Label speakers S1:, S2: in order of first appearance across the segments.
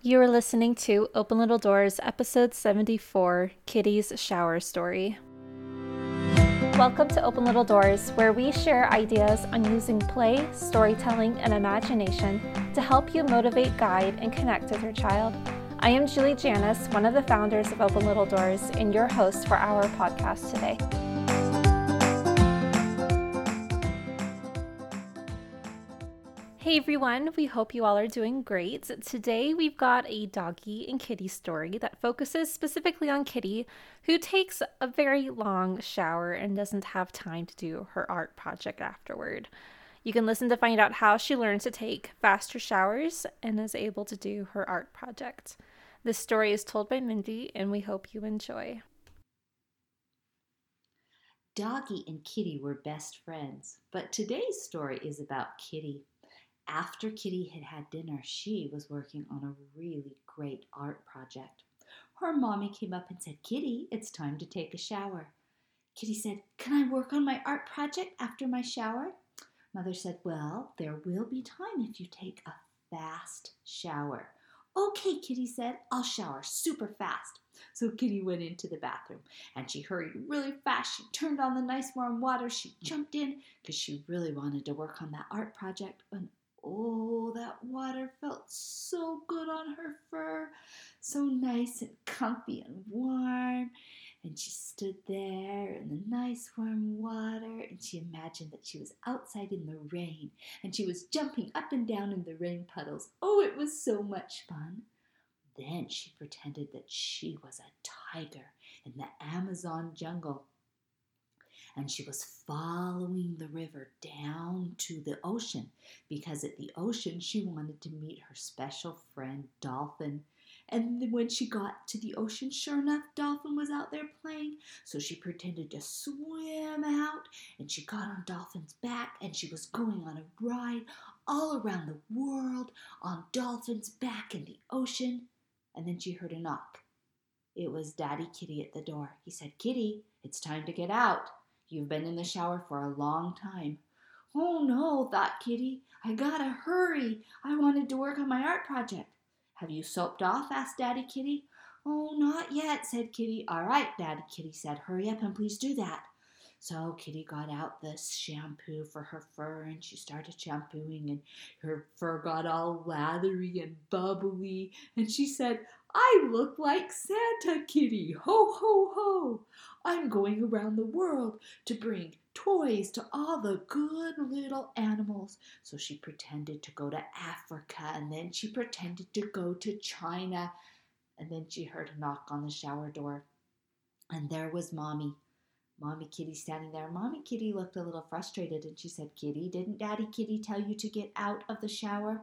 S1: You are listening to Open Little Doors, episode 74 Kitty's Shower Story. Welcome to Open Little Doors, where we share ideas on using play, storytelling, and imagination to help you motivate, guide, and connect with your child. I am Julie Janis, one of the founders of Open Little Doors, and your host for our podcast today. Hey everyone, we hope you all are doing great. Today we've got a doggy and kitty story that focuses specifically on Kitty, who takes a very long shower and doesn't have time to do her art project afterward. You can listen to find out how she learned to take faster showers and is able to do her art project. This story is told by Mindy, and we hope you enjoy.
S2: Doggy and Kitty were best friends, but today's story is about Kitty. After Kitty had had dinner, she was working on a really great art project. Her mommy came up and said, Kitty, it's time to take a shower. Kitty said, Can I work on my art project after my shower? Mother said, Well, there will be time if you take a fast shower. Okay, Kitty said, I'll shower super fast. So Kitty went into the bathroom and she hurried really fast. She turned on the nice warm water. She jumped in because she really wanted to work on that art project. And Oh, that water felt so good on her fur, so nice and comfy and warm. And she stood there in the nice warm water and she imagined that she was outside in the rain and she was jumping up and down in the rain puddles. Oh, it was so much fun. Then she pretended that she was a tiger in the Amazon jungle and she was following the river down to the ocean because at the ocean she wanted to meet her special friend Dolphin. And when she got to the ocean, sure enough, Dolphin was out there playing. So she pretended to swim out and she got on Dolphin's back and she was going on a ride all around the world on Dolphin's back in the ocean. And then she heard a knock. It was Daddy Kitty at the door. He said, Kitty, it's time to get out. You've been in the shower for a long time. Oh no, thought Kitty. I gotta hurry. I wanted to work on my art project. Have you soaped off? asked Daddy Kitty. Oh, not yet, said Kitty. All right, Daddy Kitty said. Hurry up and please do that. So Kitty got out the shampoo for her fur and she started shampooing and her fur got all lathery and bubbly and she said, I look like Santa Kitty. Ho, ho, ho. I'm going around the world to bring toys to all the good little animals. So she pretended to go to Africa and then she pretended to go to China. And then she heard a knock on the shower door. And there was Mommy. Mommy Kitty standing there. Mommy Kitty looked a little frustrated and she said, Kitty, didn't Daddy Kitty tell you to get out of the shower?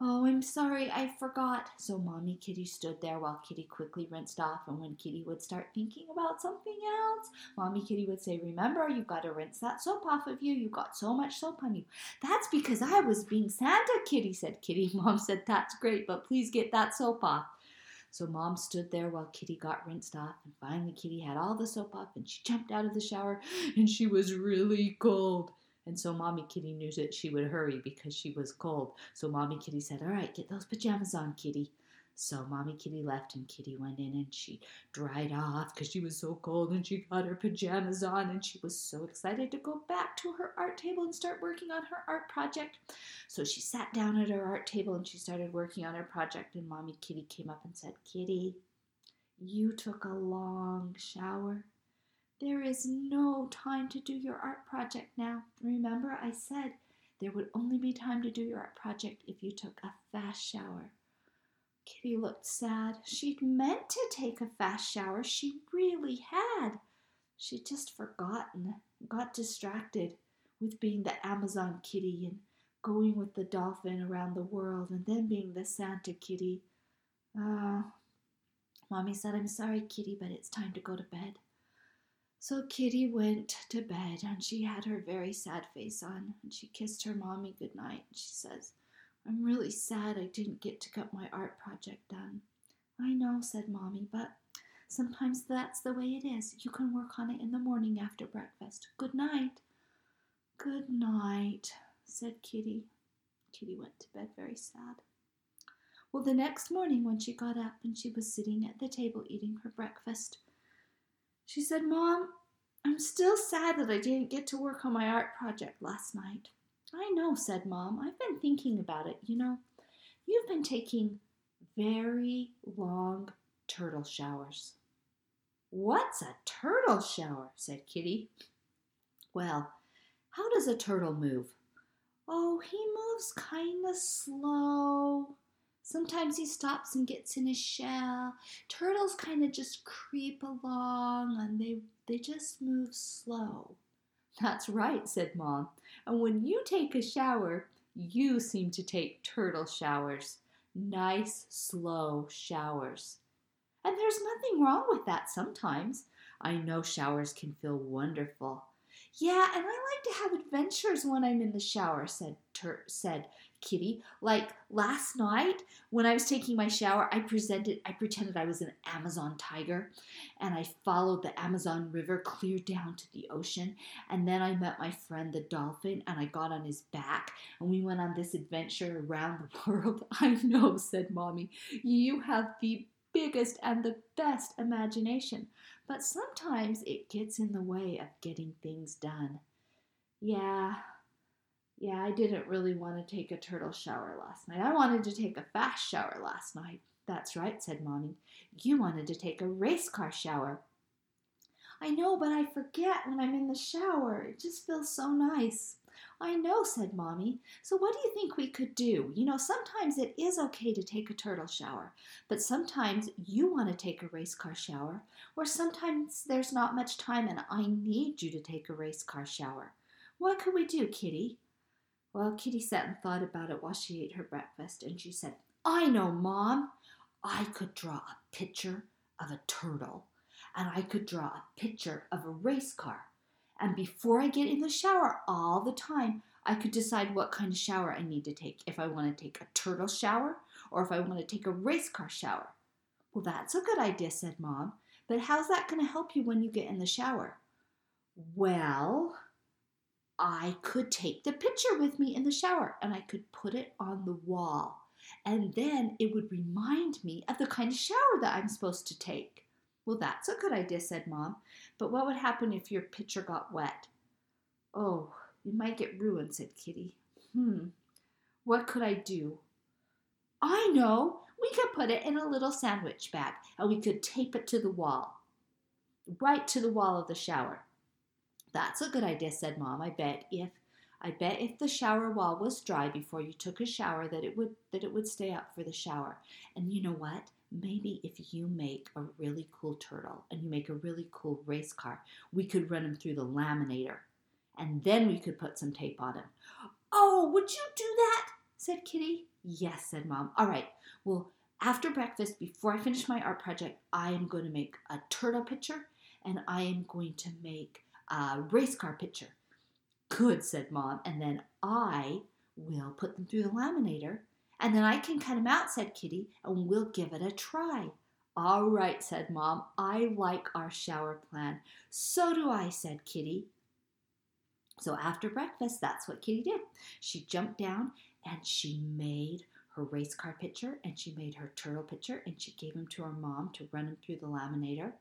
S2: Oh, I'm sorry, I forgot. So Mommy Kitty stood there while Kitty quickly rinsed off. And when Kitty would start thinking about something else, Mommy Kitty would say, Remember, you've got to rinse that soap off of you. You've got so much soap on you. That's because I was being Santa, Kitty said. Kitty, Mom said, That's great, but please get that soap off. So Mom stood there while Kitty got rinsed off. And finally, Kitty had all the soap off and she jumped out of the shower and she was really cold. And so Mommy Kitty knew that she would hurry because she was cold. So Mommy Kitty said, All right, get those pajamas on, Kitty. So Mommy Kitty left and Kitty went in and she dried off because she was so cold and she got her pajamas on and she was so excited to go back to her art table and start working on her art project. So she sat down at her art table and she started working on her project and Mommy Kitty came up and said, Kitty, you took a long shower. There is no time to do your art project now. Remember, I said there would only be time to do your art project if you took a fast shower. Kitty looked sad. She'd meant to take a fast shower. She really had. She'd just forgotten, got distracted with being the Amazon kitty and going with the dolphin around the world and then being the Santa kitty. Ah, uh, Mommy said, I'm sorry, kitty, but it's time to go to bed. So Kitty went to bed and she had her very sad face on and she kissed her mommy goodnight. She says, I'm really sad I didn't get to get my art project done. I know, said mommy, but sometimes that's the way it is. You can work on it in the morning after breakfast. Good night. Good night, said Kitty. Kitty went to bed very sad. Well, the next morning when she got up and she was sitting at the table eating her breakfast, she said, Mom, I'm still sad that I didn't get to work on my art project last night. I know, said Mom. I've been thinking about it. You know, you've been taking very long turtle showers. What's a turtle shower? said Kitty. Well, how does a turtle move? Oh, he moves kind of slow. Sometimes he stops and gets in his shell. Turtles kind of just creep along and they, they just move slow. That's right, said Mom. And when you take a shower, you seem to take turtle showers. Nice, slow showers. And there's nothing wrong with that sometimes. I know showers can feel wonderful. Yeah, and I like to have adventures when I'm in the shower, said Tur- said Kitty. Like last night when I was taking my shower, I presented I pretended I was an Amazon tiger and I followed the Amazon River clear down to the ocean and then I met my friend the dolphin and I got on his back and we went on this adventure around the world. I know, said Mommy. You have the biggest and the best imagination, but sometimes it gets in the way of getting things done. Yeah, yeah, I didn't really want to take a turtle shower last night. I wanted to take a fast shower last night. That's right, said Mommy. You wanted to take a race car shower. I know, but I forget when I'm in the shower. It just feels so nice. I know, said Mommy. So what do you think we could do? You know, sometimes it is okay to take a turtle shower, but sometimes you want to take a race car shower, or sometimes there's not much time and I need you to take a race car shower. What could we do, Kitty? Well, Kitty sat and thought about it while she ate her breakfast, and she said, I know, Mom. I could draw a picture of a turtle, and I could draw a picture of a race car. And before I get in the shower all the time, I could decide what kind of shower I need to take. If I want to take a turtle shower or if I want to take a race car shower. Well, that's a good idea, said Mom. But how's that going to help you when you get in the shower? Well, I could take the picture with me in the shower and I could put it on the wall. And then it would remind me of the kind of shower that I'm supposed to take. Well, that's a good idea, said Mom. But what would happen if your picture got wet? Oh, it might get ruined, said Kitty. Hmm, what could I do? I know. We could put it in a little sandwich bag and we could tape it to the wall, right to the wall of the shower. That's a good idea, said Mom. I bet if I bet if the shower wall was dry before you took a shower that it would that it would stay up for the shower. And you know what? Maybe if you make a really cool turtle and you make a really cool race car, we could run them through the laminator. And then we could put some tape on them. Oh, would you do that? said Kitty. Yes, said Mom. All right. Well, after breakfast, before I finish my art project, I am going to make a turtle picture and I am going to make a race car picture. Good, said Mom. And then I will put them through the laminator. And then I can cut them out, said Kitty, and we'll give it a try. All right, said Mom. I like our shower plan. So do I, said Kitty. So after breakfast, that's what Kitty did. She jumped down and she made her race car picture and she made her turtle picture and she gave them to her mom to run them through the laminator.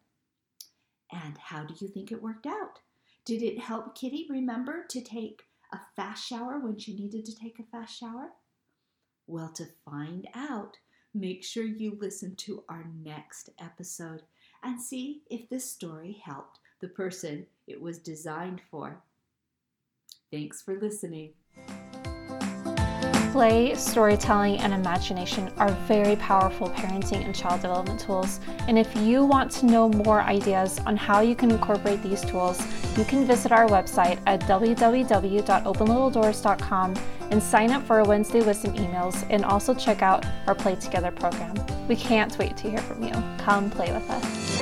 S2: And how do you think it worked out? Did it help Kitty remember to take a fast shower when she needed to take a fast shower? Well, to find out, make sure you listen to our next episode and see if this story helped the person it was designed for. Thanks for listening.
S1: Play, storytelling, and imagination are very powerful parenting and child development tools. And if you want to know more ideas on how you can incorporate these tools, you can visit our website at www.openlittledoors.com and sign up for our Wednesday Wisdom emails and also check out our Play Together program. We can't wait to hear from you. Come play with us.